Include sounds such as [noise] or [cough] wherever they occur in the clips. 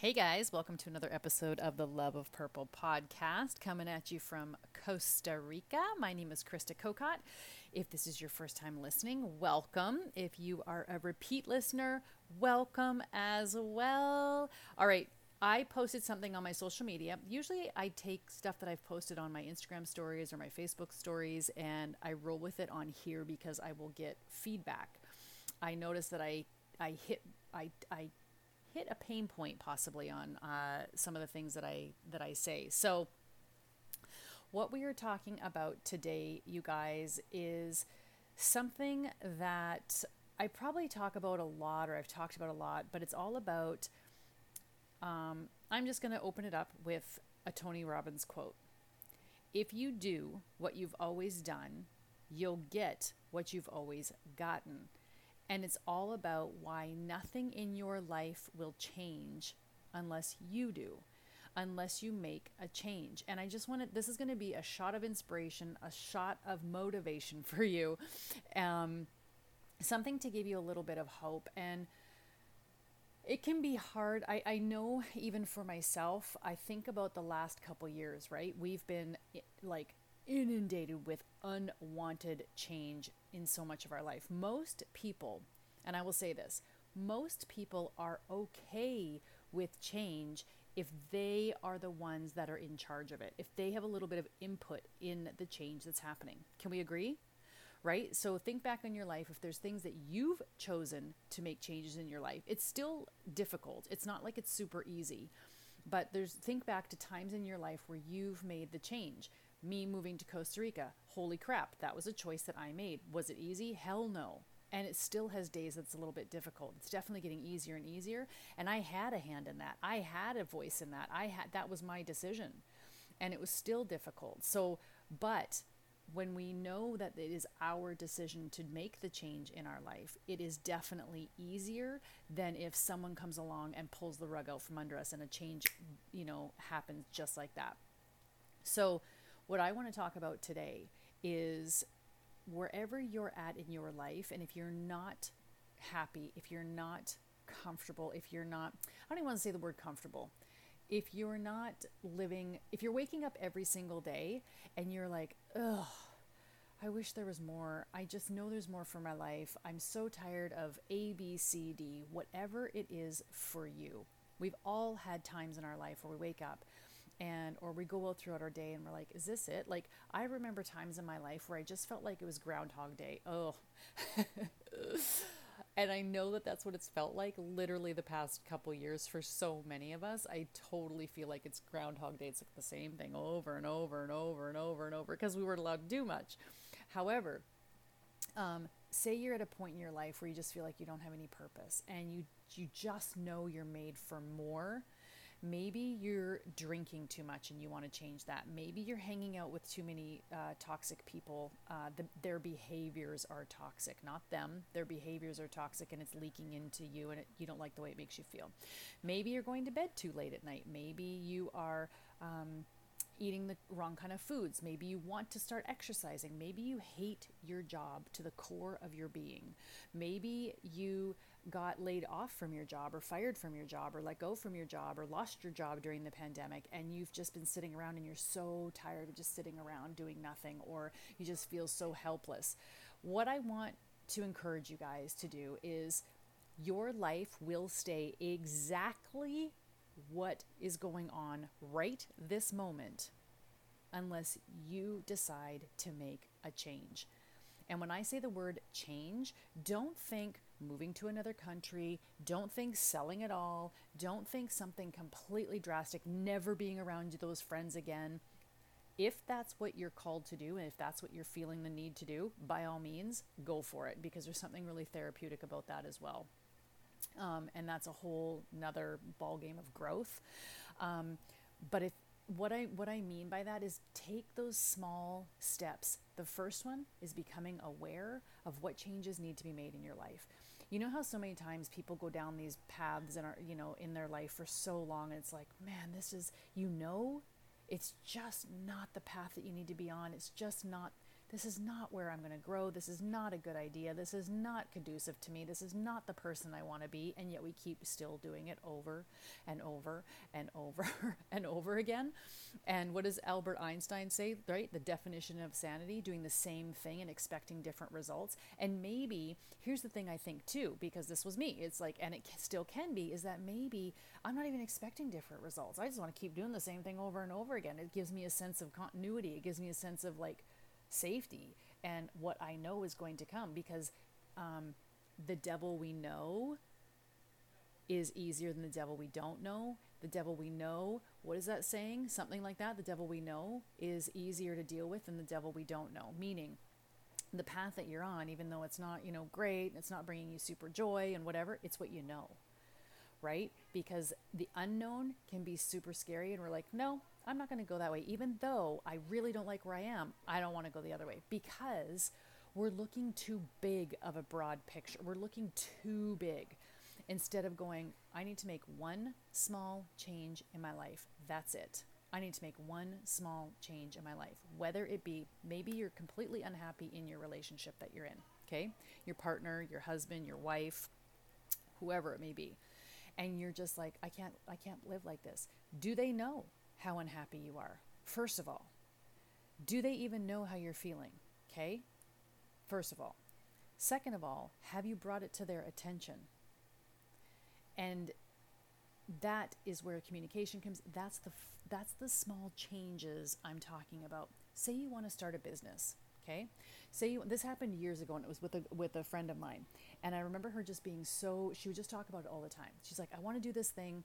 Hey guys, welcome to another episode of the Love of Purple podcast, coming at you from Costa Rica. My name is Krista Kokot. If this is your first time listening, welcome. If you are a repeat listener, welcome as well. All right, I posted something on my social media. Usually, I take stuff that I've posted on my Instagram stories or my Facebook stories and I roll with it on here because I will get feedback. I noticed that I I hit I I hit a pain point possibly on uh, some of the things that I that I say. So, what we are talking about today, you guys, is something that I probably talk about a lot, or I've talked about a lot, but it's all about. Um, I'm just going to open it up with a Tony Robbins quote. If you do what you've always done, you'll get what you've always gotten. And it's all about why nothing in your life will change unless you do, unless you make a change. And I just wanted this is going to be a shot of inspiration, a shot of motivation [laughs] for you, um, something to give you a little bit of hope. And it can be hard. I, I know even for myself, I think about the last couple years, right? We've been like inundated with unwanted change in so much of our life. Most people, and I will say this, most people are okay with change if they are the ones that are in charge of it, if they have a little bit of input in the change that's happening. Can we agree? Right? So think back on your life. If there's things that you've chosen to make changes in your life, it's still difficult. It's not like it's super easy. But there's think back to times in your life where you've made the change me moving to Costa Rica. Holy crap, that was a choice that I made. Was it easy? Hell no. And it still has days that's a little bit difficult. It's definitely getting easier and easier. And I had a hand in that. I had a voice in that. I had that was my decision. And it was still difficult. So, but when we know that it is our decision to make the change in our life, it is definitely easier than if someone comes along and pulls the rug out from under us and a change, you know, happens just like that. So, what I want to talk about today is wherever you're at in your life, and if you're not happy, if you're not comfortable, if you're not, I don't even want to say the word comfortable. If you're not living, if you're waking up every single day and you're like, ugh, I wish there was more. I just know there's more for my life. I'm so tired of A, B, C, D, whatever it is for you. We've all had times in our life where we wake up and or we go out throughout our day and we're like is this it? Like i remember times in my life where i just felt like it was groundhog day. Oh [laughs] and i know that that's what it's felt like literally the past couple years for so many of us. I totally feel like it's groundhog day. It's like the same thing over and over and over and over and over because we weren't allowed to do much. However um, say you're at a point in your life where you just feel like you don't have any purpose and you you just know you're made for more Maybe you're drinking too much and you want to change that. Maybe you're hanging out with too many uh, toxic people. Uh, the, their behaviors are toxic, not them. Their behaviors are toxic and it's leaking into you and it, you don't like the way it makes you feel. Maybe you're going to bed too late at night. Maybe you are. Um, eating the wrong kind of foods. Maybe you want to start exercising. Maybe you hate your job to the core of your being. Maybe you got laid off from your job or fired from your job or let go from your job or lost your job during the pandemic and you've just been sitting around and you're so tired of just sitting around doing nothing or you just feel so helpless. What I want to encourage you guys to do is your life will stay exactly what is going on right this moment unless you decide to make a change. And when I say the word change, don't think moving to another country. Don't think selling it all. Don't think something completely drastic, never being around those friends again. If that's what you're called to do, and if that's what you're feeling the need to do, by all means, go for it because there's something really therapeutic about that as well. Um, and that's a whole another ball game of growth. Um, but if what I what I mean by that is take those small steps. The first one is becoming aware of what changes need to be made in your life you know how so many times people go down these paths and are you know in their life for so long and it's like man this is you know it's just not the path that you need to be on it's just not this is not where I'm going to grow. This is not a good idea. This is not conducive to me. This is not the person I want to be. And yet we keep still doing it over and over and over [laughs] and over again. And what does Albert Einstein say, right? The definition of sanity, doing the same thing and expecting different results. And maybe, here's the thing I think too, because this was me. It's like, and it still can be, is that maybe I'm not even expecting different results. I just want to keep doing the same thing over and over again. It gives me a sense of continuity. It gives me a sense of like, safety and what I know is going to come because um, the devil we know is easier than the devil we don't know. The devil we know, what is that saying? Something like that. The devil we know is easier to deal with than the devil we don't know. Meaning, the path that you're on, even though it's not, you know, great, it's not bringing you super joy and whatever, it's what you know, right? Because the unknown can be super scary, and we're like, no, I'm not going to go that way. Even though I really don't like where I am, I don't want to go the other way because we're looking too big of a broad picture. We're looking too big instead of going, I need to make one small change in my life. That's it. I need to make one small change in my life, whether it be maybe you're completely unhappy in your relationship that you're in, okay? Your partner, your husband, your wife, whoever it may be. And you're just like, I can't I can't live like this. Do they know? how unhappy you are. First of all, do they even know how you're feeling? Okay? First of all. Second of all, have you brought it to their attention? And that is where communication comes. That's the that's the small changes I'm talking about. Say you want to start a business, okay? Say you, this happened years ago and it was with a with a friend of mine. And I remember her just being so she would just talk about it all the time. She's like, "I want to do this thing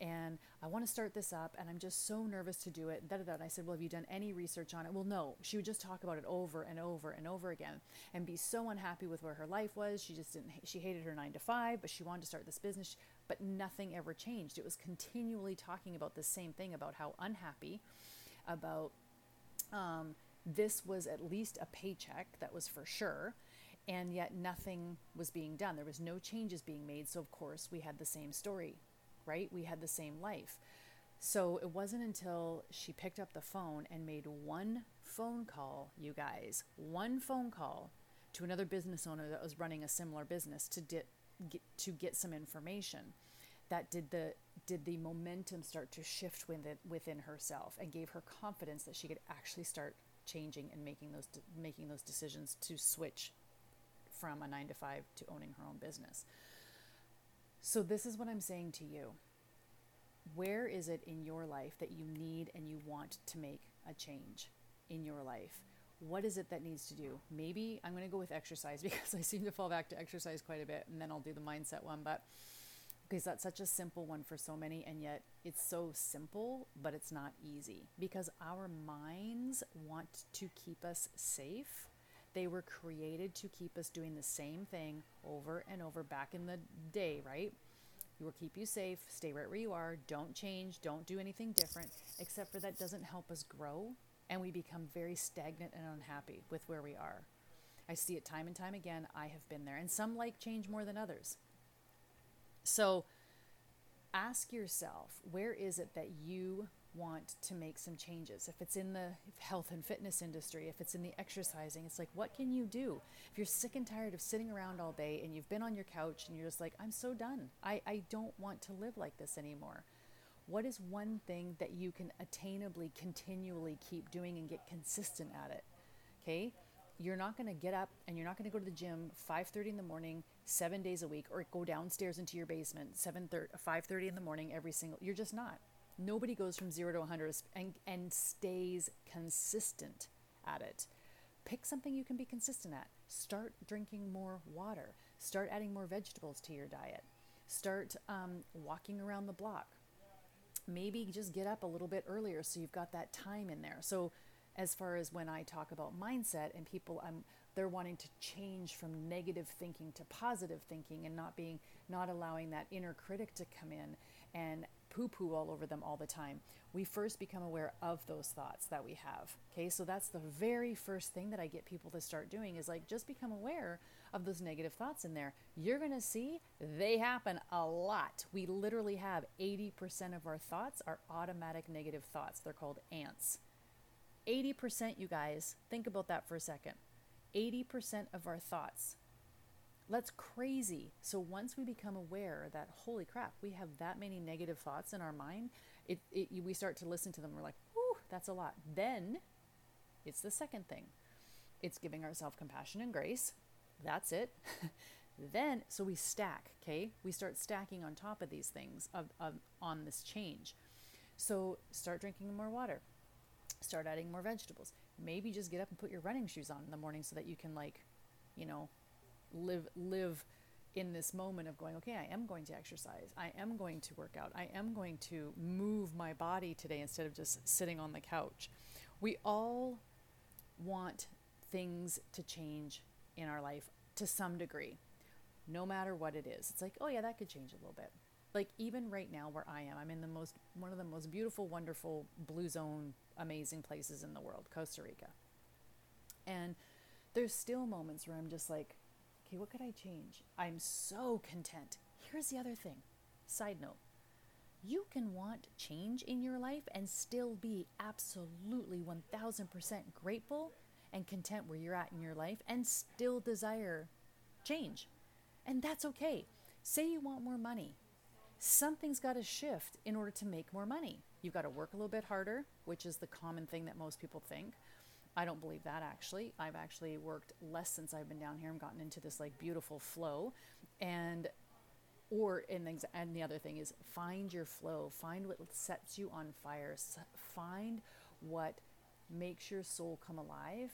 and I want to start this up and I'm just so nervous to do it. Da, da, da. And I said, Well, have you done any research on it? Well, no. She would just talk about it over and over and over again and be so unhappy with where her life was. She just didn't, she hated her nine to five, but she wanted to start this business, but nothing ever changed. It was continually talking about the same thing about how unhappy, about um, this was at least a paycheck, that was for sure and yet nothing was being done. There was no changes being made. So, of course, we had the same story right? We had the same life. So it wasn't until she picked up the phone and made one phone call, you guys, one phone call to another business owner that was running a similar business to get, get to get some information that did the did the momentum start to shift within within herself and gave her confidence that she could actually start changing and making those making those decisions to switch from a 9 to 5 to owning her own business. So, this is what I'm saying to you. Where is it in your life that you need and you want to make a change in your life? What is it that needs to do? Maybe I'm going to go with exercise [laughs] because I seem to fall back to exercise quite a bit, and then I'll do the mindset one. But because that's such a simple one for so many, and yet it's so simple, but it's not easy because our minds want to keep us safe they were created to keep us doing the same thing over and over back in the day, right? We will keep you safe, stay right where you are, don't change, don't do anything different, except for that doesn't help us grow and we become very stagnant and unhappy with where we are. I see it time and time again. I have been there, and some like change more than others. So ask yourself where is it that you want to make some changes. If it's in the health and fitness industry, if it's in the exercising, it's like, what can you do? If you're sick and tired of sitting around all day and you've been on your couch and you're just like, I'm so done, I, I don't want to live like this anymore. What is one thing that you can attainably, continually keep doing and get consistent at it? Okay? You're not going to get up and you're not going to go to the gym 5:30 in the morning, 7 days a week or go downstairs into your basement 7:30 5:30 in the morning every single you're just not Nobody goes from zero to 100 and, and stays consistent at it. Pick something you can be consistent at. Start drinking more water. Start adding more vegetables to your diet. Start um, walking around the block. Maybe just get up a little bit earlier so you've got that time in there. So, as far as when I talk about mindset and people, I'm they're wanting to change from negative thinking to positive thinking and not being not allowing that inner critic to come in and poo poo all over them all the time. We first become aware of those thoughts that we have. Okay, so that's the very first thing that I get people to start doing is like just become aware of those negative thoughts in there. You're going to see they happen a lot. We literally have 80% of our thoughts are automatic negative thoughts. They're called ants. 80%, you guys, think about that for a second. 80% of our thoughts. That's crazy. So once we become aware that, holy crap, we have that many negative thoughts in our mind, it, it, we start to listen to them. We're like, whew, that's a lot. Then it's the second thing it's giving ourselves compassion and grace. That's it. [laughs] then, so we stack, okay? We start stacking on top of these things of, of, on this change. So start drinking more water start adding more vegetables. Maybe just get up and put your running shoes on in the morning so that you can like, you know, live live in this moment of going, okay, I am going to exercise. I am going to work out. I am going to move my body today instead of just sitting on the couch. We all want things to change in our life to some degree, no matter what it is. It's like, oh, yeah, that could change a little bit like even right now where I am, I'm in the most one of the most beautiful, wonderful blue zone, amazing places in the world, Costa Rica. And there's still moments where I'm just like, okay, what could I change? I'm so content. Here's the other thing. Side note. You can want change in your life and still be absolutely 1000% grateful and content where you're at in your life and still desire change. And that's okay. Say you want more money something's got to shift in order to make more money. You've got to work a little bit harder, which is the common thing that most people think. I don't believe that actually. I've actually worked less since I've been down here and gotten into this like beautiful flow. And or and the, and the other thing is find your flow, find what sets you on fire, find what makes your soul come alive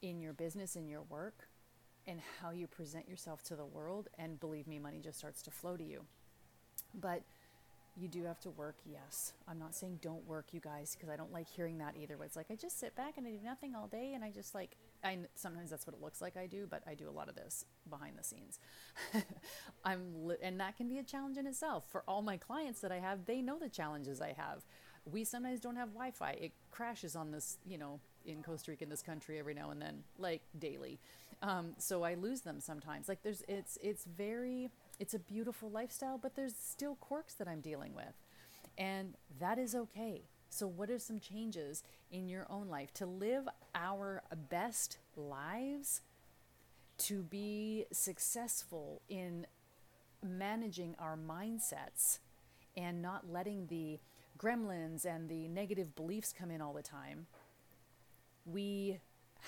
in your business, in your work, and how you present yourself to the world. And believe me, money just starts to flow to you. But you do have to work, yes. I'm not saying don't work, you guys, because I don't like hearing that either. But it's like I just sit back and I do nothing all day, and I just like I sometimes that's what it looks like I do, but I do a lot of this behind the scenes. [laughs] I'm li- and that can be a challenge in itself. For all my clients that I have, they know the challenges I have. We sometimes don't have Wi-Fi. It crashes on this, you know, in Costa Rica in this country every now and then, like daily. Um, so I lose them sometimes. Like there's it's it's very it's a beautiful lifestyle, but there's still quirks that I'm dealing with. And that is okay. So, what are some changes in your own life to live our best lives, to be successful in managing our mindsets and not letting the gremlins and the negative beliefs come in all the time? We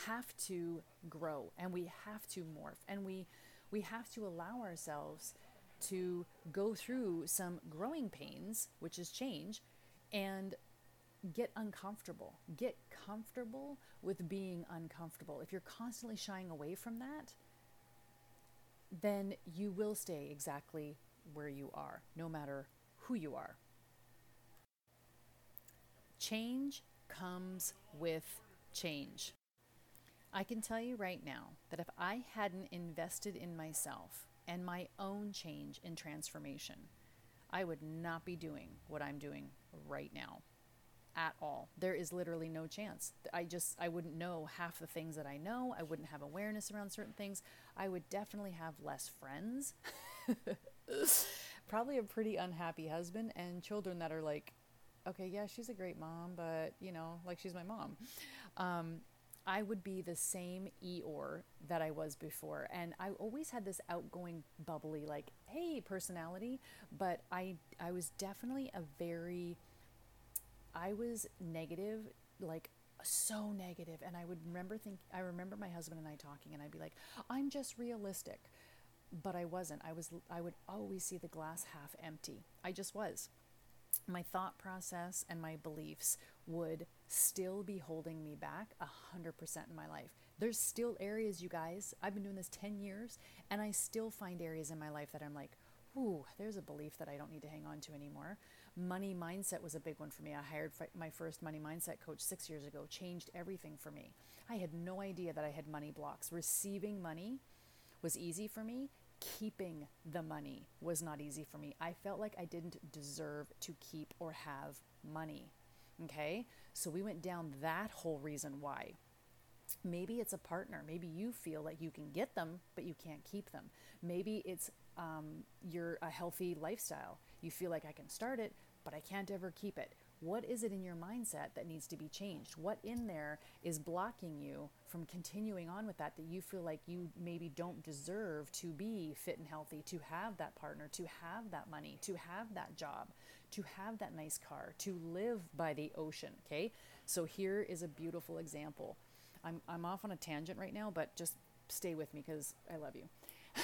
have to grow and we have to morph and we we have to allow ourselves to go through some growing pains, which is change, and get uncomfortable. Get comfortable with being uncomfortable. If you're constantly shying away from that, then you will stay exactly where you are, no matter who you are. Change comes with change. I can tell you right now that if I hadn't invested in myself and my own change and transformation, I would not be doing what I'm doing right now at all. There is literally no chance. I just I wouldn't know half the things that I know. I wouldn't have awareness around certain things. I would definitely have less friends. [laughs] Probably a pretty unhappy husband and children that are like, okay, yeah, she's a great mom, but you know, like she's my mom. Um, I would be the same Eeyore that I was before. And I always had this outgoing, bubbly, like, hey, personality. But I, I was definitely a very, I was negative, like, so negative. And I would remember think, I remember my husband and I talking, and I'd be like, I'm just realistic. But I wasn't. I was, I would always see the glass half empty. I just was my thought process and my beliefs would still be holding me back 100% in my life. There's still areas, you guys, I've been doing this 10 years, and I still find areas in my life that I'm like, ooh, there's a belief that I don't need to hang on to anymore. Money mindset was a big one for me. I hired my first money mindset coach six years ago, changed everything for me. I had no idea that I had money blocks. Receiving money was easy for me, keeping the money was not easy for me. I felt like I didn't deserve to keep or have money. Okay? So we went down that whole reason why. Maybe it's a partner. Maybe you feel like you can get them, but you can't keep them. Maybe it's um, you're a healthy lifestyle. You feel like I can start it, but I can't ever keep it. What is it in your mindset that needs to be changed? What in there is blocking you from continuing on with that that you feel like you maybe don't deserve to be fit and healthy, to have that partner, to have that money, to have that job, to have that nice car, to live by the ocean, okay? So here is a beautiful example. I'm I'm off on a tangent right now, but just stay with me cuz I love you. [laughs]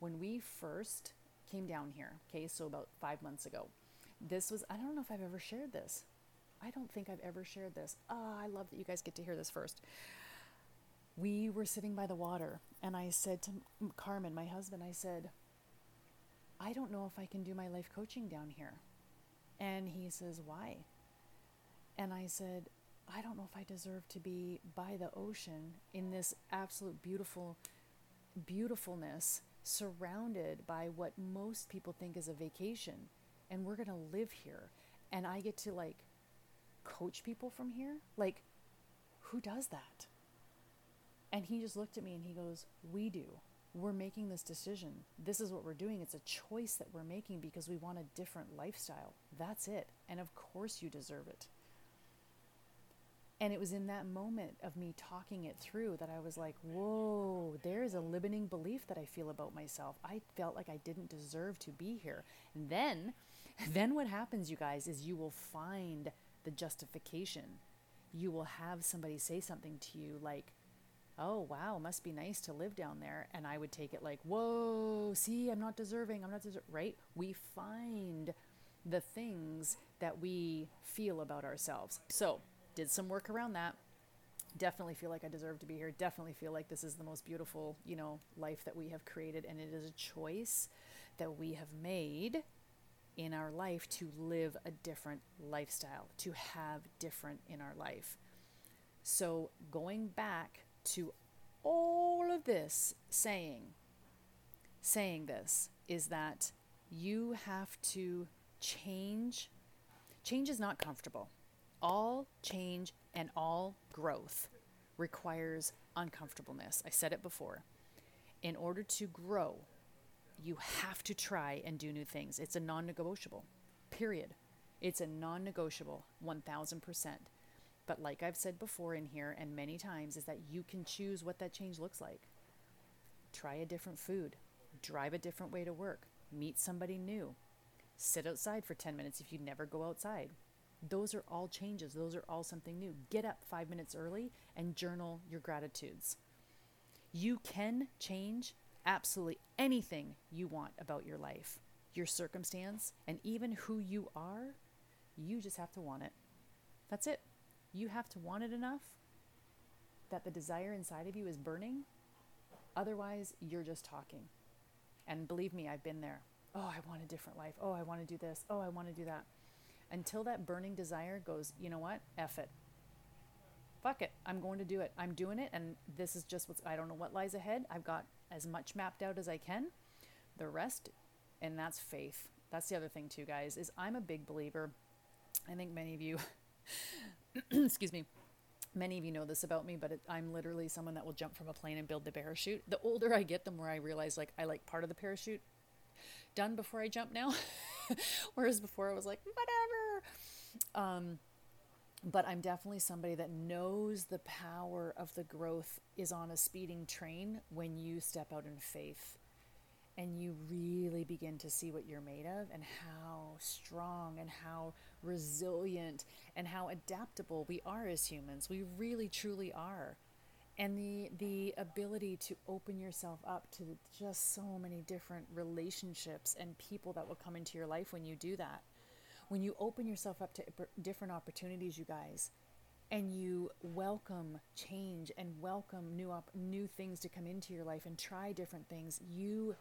when we first came down here, okay, so about 5 months ago, this was, I don't know if I've ever shared this. I don't think I've ever shared this. Oh, I love that you guys get to hear this first. We were sitting by the water, and I said to Carmen, my husband, I said, I don't know if I can do my life coaching down here. And he says, Why? And I said, I don't know if I deserve to be by the ocean in this absolute beautiful beautifulness surrounded by what most people think is a vacation and we're going to live here and I get to like coach people from here? Like, who does that? And he just looked at me and he goes, We do. We're making this decision. This is what we're doing. It's a choice that we're making because we want a different lifestyle. That's it. And of course, you deserve it. And it was in that moment of me talking it through that I was like, whoa, there is a limiting belief that I feel about myself. I felt like I didn't deserve to be here. And then [laughs] then what happens, you guys, is you will find the justification. You will have somebody say something to you like, oh, wow, must be nice to live down there. And I would take it like, whoa, see, I'm not deserving. I'm not deserving, right? We find the things that we feel about ourselves. So, did some work around that. Definitely feel like I deserve to be here. Definitely feel like this is the most beautiful, you know, life that we have created. And it is a choice that we have made in our life to live a different lifestyle, to have different in our life. So, going back to all of this saying, saying this is that you have to change. Change is not comfortable. All change and all growth requires uncomfortableness. I said it before. In order to grow, you have to try and do new things. It's a non negotiable, period. It's a non negotiable, 1000%. But like I've said before in here and many times, is that you can choose what that change looks like. Try a different food, drive a different way to work, meet somebody new, sit outside for 10 minutes if you never go outside. Those are all changes. Those are all something new. Get up five minutes early and journal your gratitudes. You can change absolutely anything you want about your life, your circumstance, and even who you are, you just have to want it. That's it. You have to want it enough that the desire inside of you is burning. Otherwise, you're just talking. And believe me, I've been there. Oh, I want a different life. Oh, I want to do this. Oh, I want to do that. Until that burning desire goes, you know what? F it. Fuck it. I'm going to do it. I'm doing it. And this is just what's, I don't know what lies ahead. I've got as much mapped out as I can. The rest, and that's faith. That's the other thing too, guys. Is I'm a big believer. I think many of you, [coughs] excuse me, many of you know this about me, but it, I'm literally someone that will jump from a plane and build the parachute. The older I get, the more I realize like I like part of the parachute done before I jump now, [laughs] whereas before I was like whatever. Um, but I'm definitely somebody that knows the power of the growth is on a speeding train when you step out in faith and you really begin to see what you're made of and how strong and how resilient and how adaptable we are as humans. We really truly are. And the the ability to open yourself up to just so many different relationships and people that will come into your life when you do that when you open yourself up to different opportunities, you guys, and you welcome change and welcome new op- new things to come into your life and try different things, you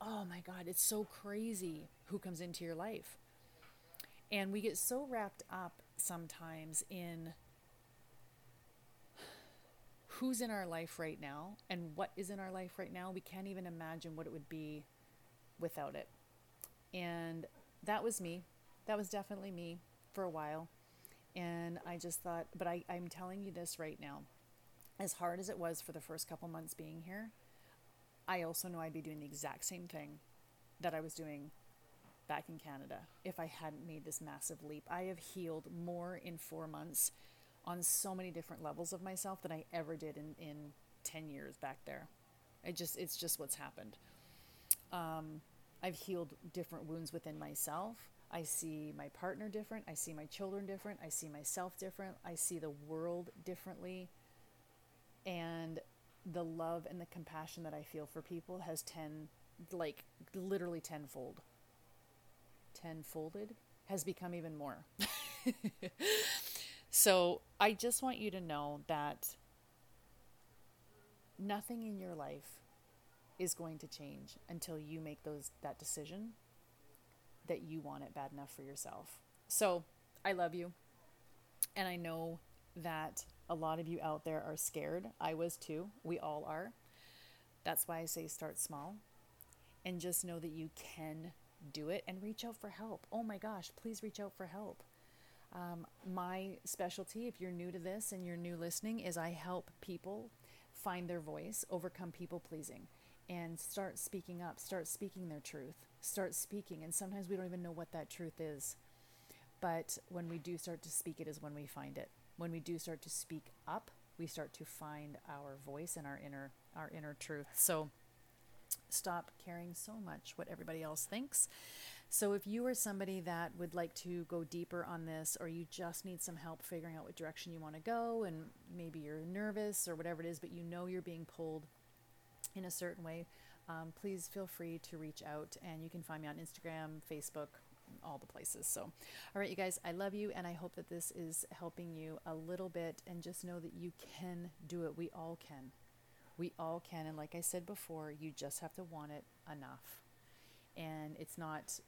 oh my god, it's so crazy who comes into your life. And we get so wrapped up sometimes in who's in our life right now and what is in our life right now, we can't even imagine what it would be without it. And that was me that was definitely me for a while. And I just thought, but I, I'm telling you this right now. As hard as it was for the first couple months being here, I also know I'd be doing the exact same thing that I was doing back in Canada if I hadn't made this massive leap. I have healed more in four months on so many different levels of myself than I ever did in, in 10 years back there. It just, it's just what's happened. Um, I've healed different wounds within myself. I see my partner different. I see my children different. I see myself different. I see the world differently. And the love and the compassion that I feel for people has 10, like literally tenfold, tenfolded, has become even more. [laughs] so I just want you to know that nothing in your life is going to change until you make those that decision that you want it bad enough for yourself. So, I love you. And I know that a lot of you out there are scared. I was too. We all are. That's why I say start small and just know that you can do it and reach out for help. Oh my gosh, please reach out for help. Um, my specialty, if you're new to this and you're new listening, is I help people find their voice, overcome people pleasing, and start speaking up, start speaking their truth, start speaking. And sometimes we don't even know what that truth is. But when we do start to speak it, is when we find it when we do start to speak up, we start to find our voice and our inner our inner truth. So stop caring so much what everybody else thinks. So if you are somebody that would like to go deeper on this or you just need some help figuring out what direction you want to go and maybe you're nervous or whatever it is, but you know you're being pulled in a certain way, um, please feel free to reach out and you can find me on Instagram, Facebook, all the places. So, all right, you guys, I love you, and I hope that this is helping you a little bit. And just know that you can do it. We all can. We all can. And like I said before, you just have to want it enough. And it's not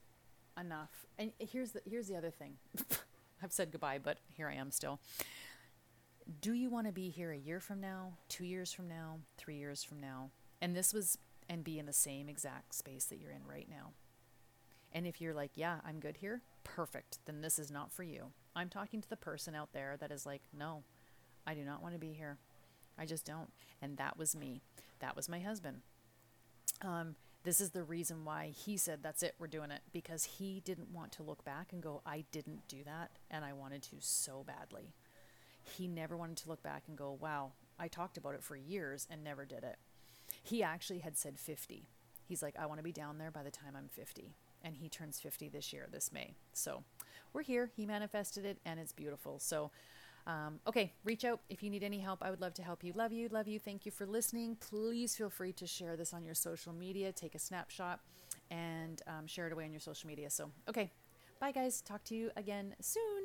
enough. And here's the here's the other thing. [laughs] I've said goodbye, but here I am still. Do you want to be here a year from now, two years from now, three years from now? And this was and be in the same exact space that you're in right now. And if you're like, yeah, I'm good here, perfect, then this is not for you. I'm talking to the person out there that is like, no, I do not want to be here. I just don't. And that was me. That was my husband. Um, this is the reason why he said, that's it, we're doing it, because he didn't want to look back and go, I didn't do that, and I wanted to so badly. He never wanted to look back and go, wow, I talked about it for years and never did it. He actually had said 50. He's like, I want to be down there by the time I'm 50 and he turns 50 this year, this May. So we're here. He manifested it, and it's beautiful. So, um, okay, reach out if you need any help. I would love to help you. Love you, love you. Thank you for listening. Please feel free to share this on your social media. Take a snapshot and um, share it away on your social media. So, okay, bye, guys. Talk to you again soon.